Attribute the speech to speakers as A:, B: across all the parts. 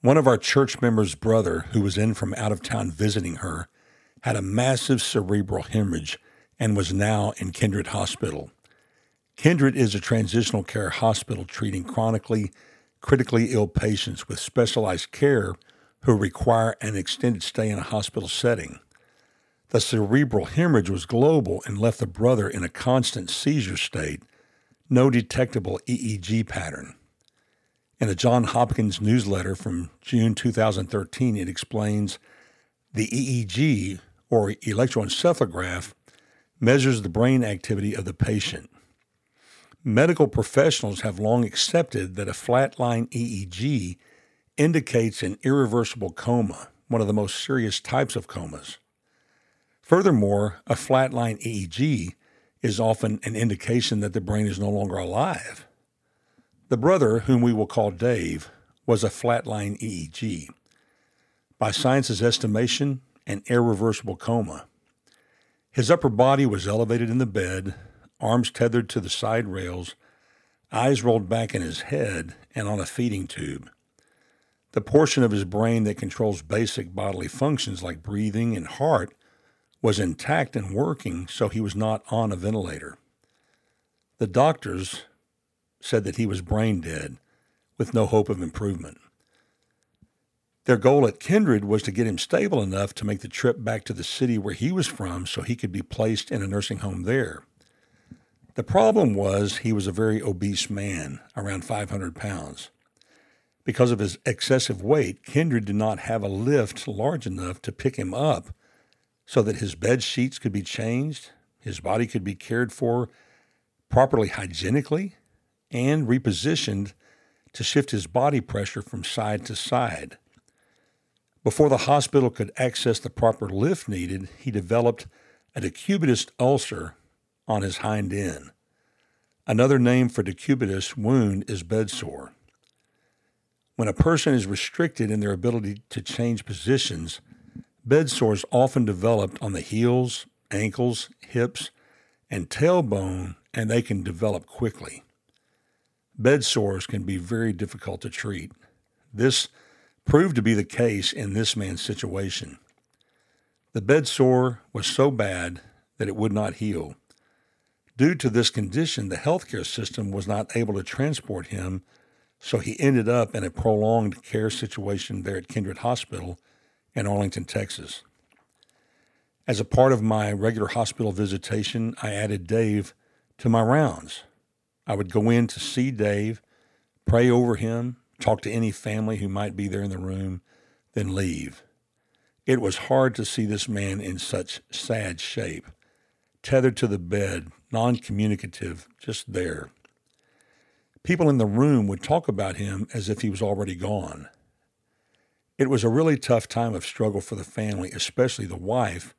A: One of our church members' brother, who was in from out of town visiting her, had a massive cerebral hemorrhage and was now in Kindred Hospital. Kindred is a transitional care hospital treating chronically, critically ill patients with specialized care who require an extended stay in a hospital setting. The cerebral hemorrhage was global and left the brother in a constant seizure state, no detectable EEG pattern. In a John Hopkins newsletter from June 2013, it explains the EEG, or electroencephalograph, measures the brain activity of the patient. Medical professionals have long accepted that a flatline EEG indicates an irreversible coma, one of the most serious types of comas. Furthermore, a flatline EEG is often an indication that the brain is no longer alive. The brother, whom we will call Dave, was a flatline EEG. By science's estimation, an irreversible coma. His upper body was elevated in the bed, arms tethered to the side rails, eyes rolled back in his head, and on a feeding tube. The portion of his brain that controls basic bodily functions like breathing and heart was intact and working, so he was not on a ventilator. The doctors, said that he was brain dead with no hope of improvement. Their goal at Kindred was to get him stable enough to make the trip back to the city where he was from so he could be placed in a nursing home there. The problem was he was a very obese man, around 500 pounds. Because of his excessive weight, Kindred did not have a lift large enough to pick him up so that his bed sheets could be changed, his body could be cared for properly hygienically, and repositioned to shift his body pressure from side to side. Before the hospital could access the proper lift needed, he developed a decubitus ulcer on his hind end. Another name for decubitus wound is bedsore. When a person is restricted in their ability to change positions, bedsores often develop on the heels, ankles, hips, and tailbone, and they can develop quickly. Bed sores can be very difficult to treat. This proved to be the case in this man's situation. The bed sore was so bad that it would not heal. Due to this condition, the healthcare system was not able to transport him, so he ended up in a prolonged care situation there at Kindred Hospital in Arlington, Texas. As a part of my regular hospital visitation, I added Dave to my rounds. I would go in to see Dave, pray over him, talk to any family who might be there in the room, then leave. It was hard to see this man in such sad shape, tethered to the bed, non communicative, just there. People in the room would talk about him as if he was already gone. It was a really tough time of struggle for the family, especially the wife,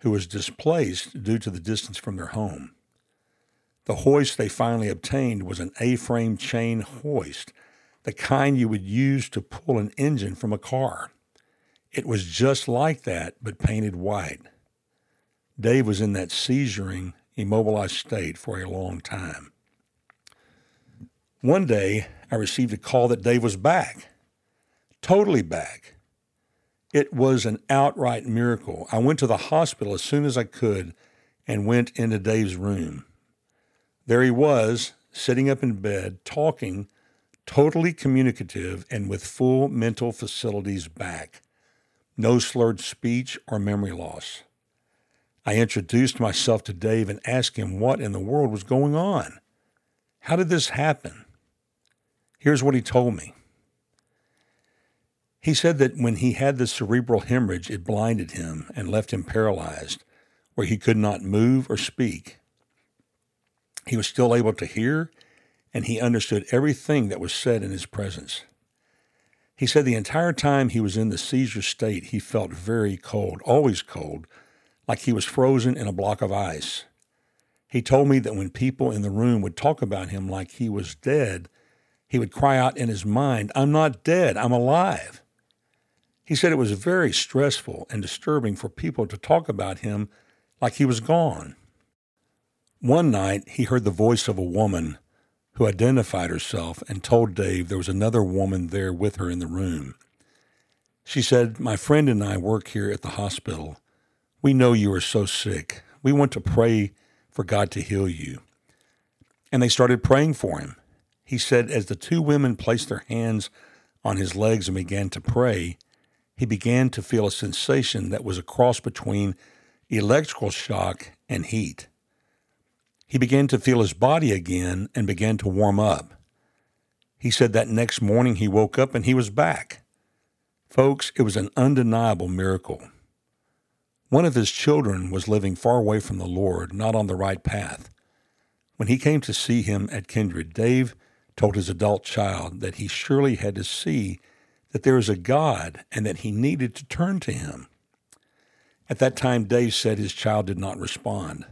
A: who was displaced due to the distance from their home. The hoist they finally obtained was an A frame chain hoist, the kind you would use to pull an engine from a car. It was just like that, but painted white. Dave was in that seizuring, immobilized state for a long time. One day, I received a call that Dave was back, totally back. It was an outright miracle. I went to the hospital as soon as I could and went into Dave's room. There he was, sitting up in bed, talking, totally communicative and with full mental facilities back. No slurred speech or memory loss. I introduced myself to Dave and asked him what in the world was going on. How did this happen? Here's what he told me. He said that when he had the cerebral hemorrhage, it blinded him and left him paralyzed, where he could not move or speak. He was still able to hear, and he understood everything that was said in his presence. He said the entire time he was in the seizure state, he felt very cold, always cold, like he was frozen in a block of ice. He told me that when people in the room would talk about him like he was dead, he would cry out in his mind, I'm not dead, I'm alive. He said it was very stressful and disturbing for people to talk about him like he was gone, One night, he heard the voice of a woman who identified herself and told Dave there was another woman there with her in the room. She said, My friend and I work here at the hospital. We know you are so sick. We want to pray for God to heal you. And they started praying for him. He said, as the two women placed their hands on his legs and began to pray, he began to feel a sensation that was a cross between electrical shock and heat. He began to feel his body again and began to warm up. He said that next morning he woke up and he was back. Folks, it was an undeniable miracle. One of his children was living far away from the Lord, not on the right path. When he came to see him at Kindred, Dave told his adult child that he surely had to see that there is a God and that he needed to turn to him. At that time, Dave said his child did not respond.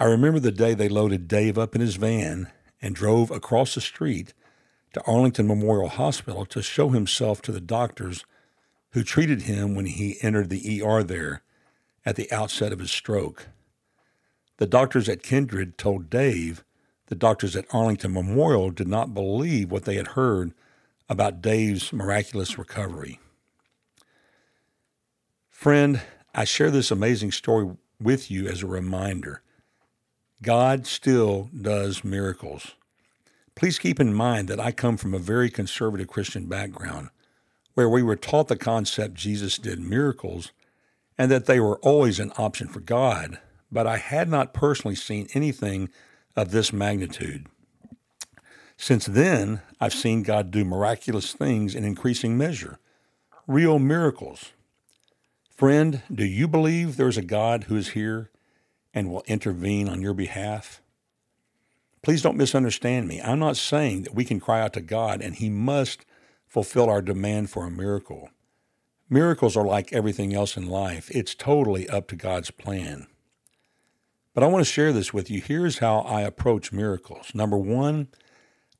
A: I remember the day they loaded Dave up in his van and drove across the street to Arlington Memorial Hospital to show himself to the doctors who treated him when he entered the ER there at the outset of his stroke. The doctors at Kindred told Dave the doctors at Arlington Memorial did not believe what they had heard about Dave's miraculous recovery. Friend, I share this amazing story with you as a reminder. God still does miracles. Please keep in mind that I come from a very conservative Christian background where we were taught the concept Jesus did miracles and that they were always an option for God, but I had not personally seen anything of this magnitude. Since then, I've seen God do miraculous things in increasing measure, real miracles. Friend, do you believe there's a God who is here and will intervene on your behalf? Please don't misunderstand me. I'm not saying that we can cry out to God and He must fulfill our demand for a miracle. Miracles are like everything else in life, it's totally up to God's plan. But I want to share this with you. Here's how I approach miracles. Number one,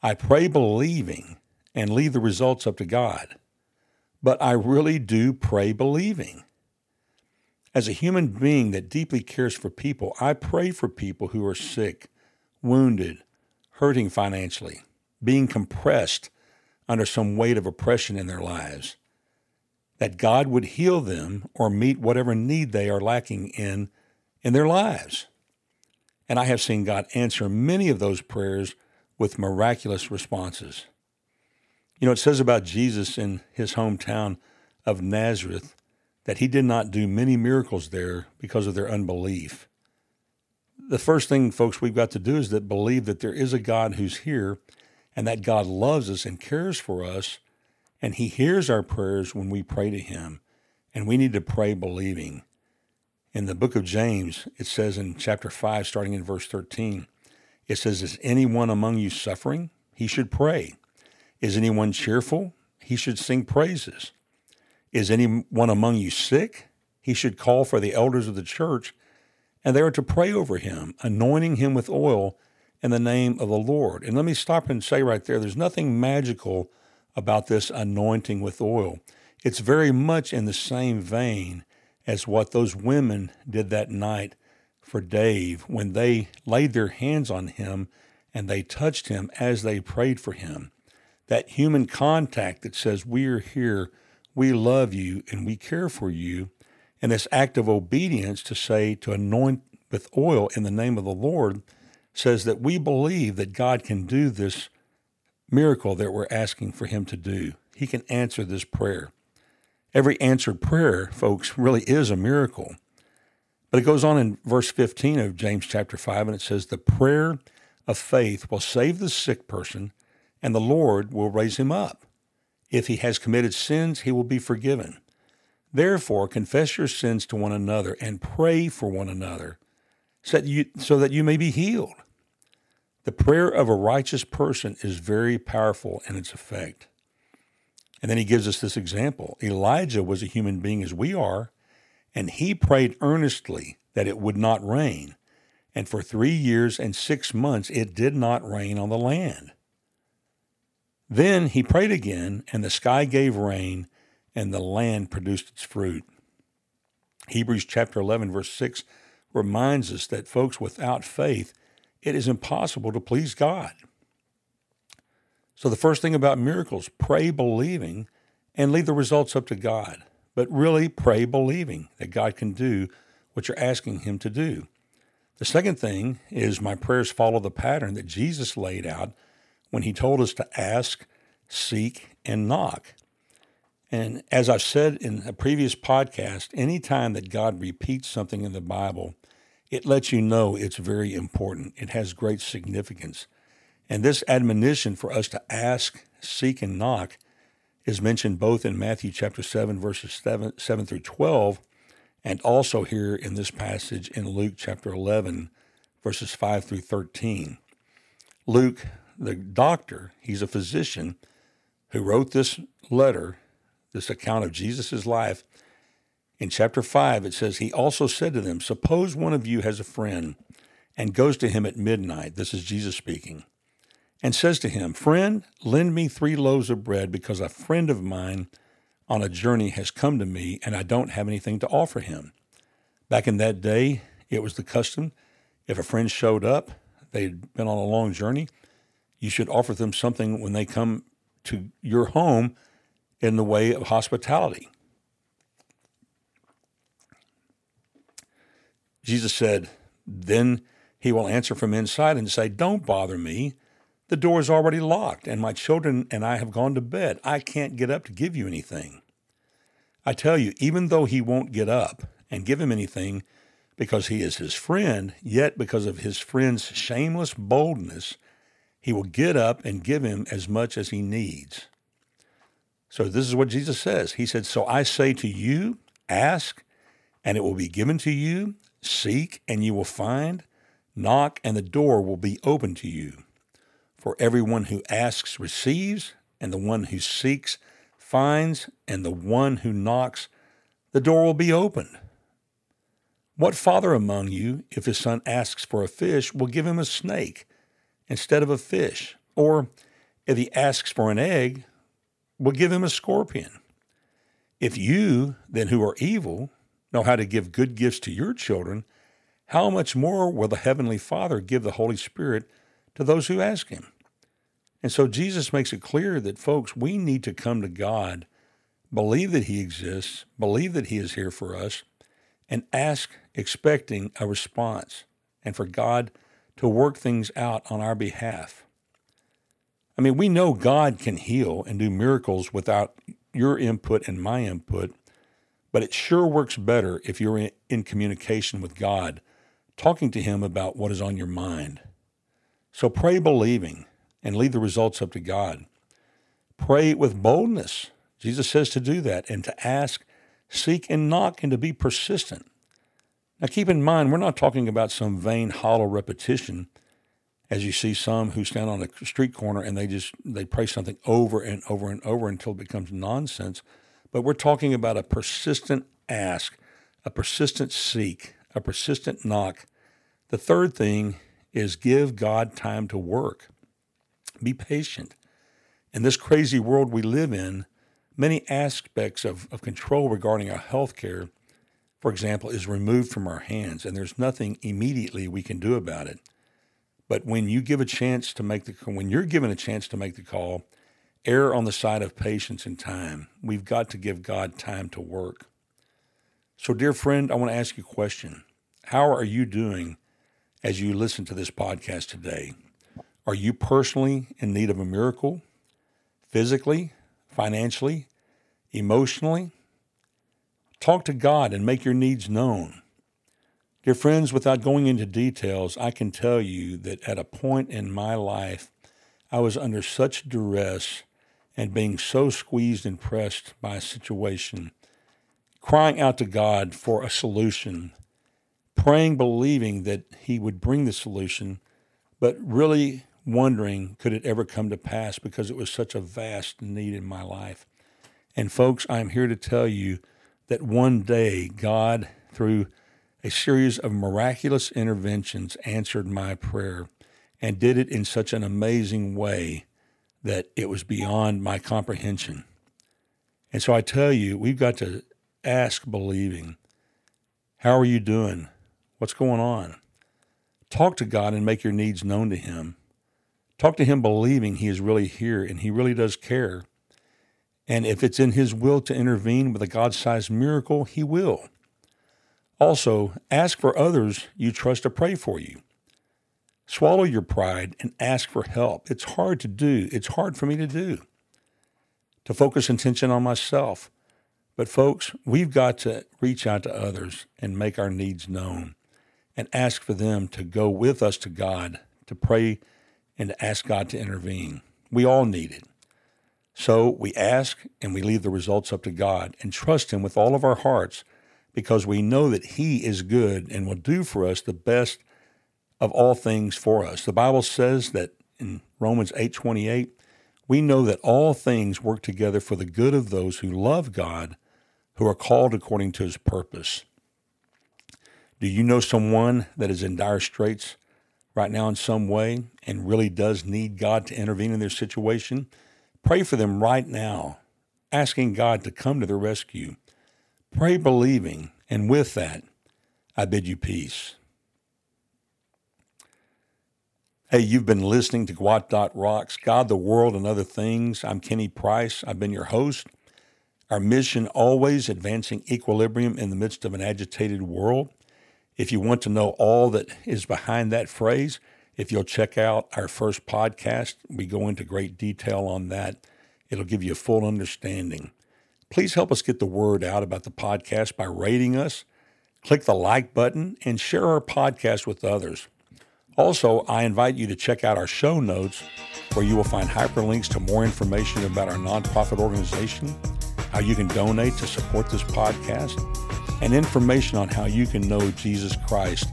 A: I pray believing and leave the results up to God. But I really do pray believing. As a human being that deeply cares for people, I pray for people who are sick, wounded, hurting financially, being compressed under some weight of oppression in their lives. That God would heal them or meet whatever need they are lacking in in their lives. And I have seen God answer many of those prayers with miraculous responses. You know, it says about Jesus in his hometown of Nazareth that he did not do many miracles there because of their unbelief. The first thing, folks, we've got to do is that believe that there is a God who's here and that God loves us and cares for us, and he hears our prayers when we pray to him. And we need to pray believing. In the book of James, it says in chapter 5, starting in verse 13, it says, Is anyone among you suffering? He should pray. Is anyone cheerful? He should sing praises. Is anyone among you sick? He should call for the elders of the church, and they are to pray over him, anointing him with oil in the name of the Lord. And let me stop and say right there there's nothing magical about this anointing with oil. It's very much in the same vein as what those women did that night for Dave when they laid their hands on him and they touched him as they prayed for him. That human contact that says, We are here, we love you, and we care for you. And this act of obedience to say, to anoint with oil in the name of the Lord, says that we believe that God can do this miracle that we're asking for Him to do. He can answer this prayer. Every answered prayer, folks, really is a miracle. But it goes on in verse 15 of James chapter 5, and it says, The prayer of faith will save the sick person, and the Lord will raise him up. If he has committed sins, he will be forgiven. Therefore, confess your sins to one another and pray for one another so that you, so that you may be healed. The prayer of a righteous person is very powerful in its effect. And then he gives us this example Elijah was a human being as we are, and he prayed earnestly that it would not rain. And for three years and six months it did not rain on the land. Then he prayed again, and the sky gave rain, and the land produced its fruit. Hebrews chapter 11, verse 6 reminds us that, folks, without faith, it is impossible to please God. So, the first thing about miracles pray believing and leave the results up to God. But really, pray believing that God can do what you're asking Him to do. The second thing is my prayers follow the pattern that Jesus laid out when He told us to ask, seek, and knock. And as I've said in a previous podcast, anytime that God repeats something in the Bible, it lets you know it's very important. It has great significance. And this admonition for us to ask, seek, and knock is mentioned both in Matthew chapter 7, verses 7, 7 through 12, and also here in this passage in Luke chapter 11, verses 5 through 13. Luke, the doctor, he's a physician who wrote this letter this account of Jesus' life, in chapter 5, it says, He also said to them, Suppose one of you has a friend and goes to him at midnight. This is Jesus speaking. And says to him, Friend, lend me three loaves of bread because a friend of mine on a journey has come to me and I don't have anything to offer him. Back in that day, it was the custom if a friend showed up, they'd been on a long journey, you should offer them something when they come to your home in the way of hospitality. Jesus said, Then he will answer from inside and say, Don't bother me. The door is already locked, and my children and I have gone to bed. I can't get up to give you anything. I tell you, even though he won't get up and give him anything because he is his friend, yet because of his friend's shameless boldness, he will get up and give him as much as he needs. So this is what Jesus says. He said, So I say to you, ask, and it will be given to you. Seek, and you will find. Knock, and the door will be open to you. For everyone who asks receives, and the one who seeks finds, and the one who knocks, the door will be opened. What father among you, if his son asks for a fish, will give him a snake instead of a fish? Or if he asks for an egg, will give him a scorpion. If you, then who are evil, know how to give good gifts to your children, how much more will the Heavenly Father give the Holy Spirit to those who ask Him? And so Jesus makes it clear that, folks, we need to come to God, believe that He exists, believe that He is here for us, and ask expecting a response and for God to work things out on our behalf. I mean, we know God can heal and do miracles without your input and my input, but it sure works better if you're in communication with God, talking to Him about what is on your mind. So pray believing and leave the results up to God. Pray with boldness. Jesus says to do that and to ask, seek, and knock, and to be persistent. Now, keep in mind, we're not talking about some vain, hollow repetition as you see some who stand on a street corner and they just they pray something over and over and over until it becomes nonsense but we're talking about a persistent ask a persistent seek a persistent knock the third thing is give god time to work be patient in this crazy world we live in many aspects of, of control regarding our health care for example is removed from our hands and there's nothing immediately we can do about it but when you give a chance to make the when you're given a chance to make the call, err on the side of patience and time. We've got to give God time to work. So, dear friend, I want to ask you a question. How are you doing as you listen to this podcast today? Are you personally in need of a miracle? Physically, financially, emotionally? Talk to God and make your needs known. Dear friends, without going into details, I can tell you that at a point in my life, I was under such duress and being so squeezed and pressed by a situation, crying out to God for a solution, praying, believing that He would bring the solution, but really wondering could it ever come to pass because it was such a vast need in my life. And folks, I'm here to tell you that one day God, through a series of miraculous interventions answered my prayer and did it in such an amazing way that it was beyond my comprehension. And so I tell you, we've got to ask believing. How are you doing? What's going on? Talk to God and make your needs known to Him. Talk to Him believing He is really here and He really does care. And if it's in His will to intervene with a God sized miracle, He will. Also, ask for others you trust to pray for you. Swallow your pride and ask for help. It's hard to do. It's hard for me to do. To focus attention on myself. But, folks, we've got to reach out to others and make our needs known and ask for them to go with us to God to pray and to ask God to intervene. We all need it. So we ask and we leave the results up to God and trust Him with all of our hearts because we know that He is good and will do for us the best of all things for us. The Bible says that in Romans 8:28, we know that all things work together for the good of those who love God, who are called according to his purpose. Do you know someone that is in dire straits right now in some way and really does need God to intervene in their situation? Pray for them right now, asking God to come to their rescue. Pray believing, and with that, I bid you peace. Hey, you've been listening to GWOT Rocks, God, the World, and Other Things. I'm Kenny Price. I've been your host. Our mission always advancing equilibrium in the midst of an agitated world. If you want to know all that is behind that phrase, if you'll check out our first podcast, we go into great detail on that. It'll give you a full understanding. Please help us get the word out about the podcast by rating us, click the like button, and share our podcast with others. Also, I invite you to check out our show notes where you will find hyperlinks to more information about our nonprofit organization, how you can donate to support this podcast, and information on how you can know Jesus Christ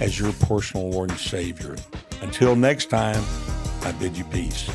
A: as your personal Lord and Savior. Until next time, I bid you peace.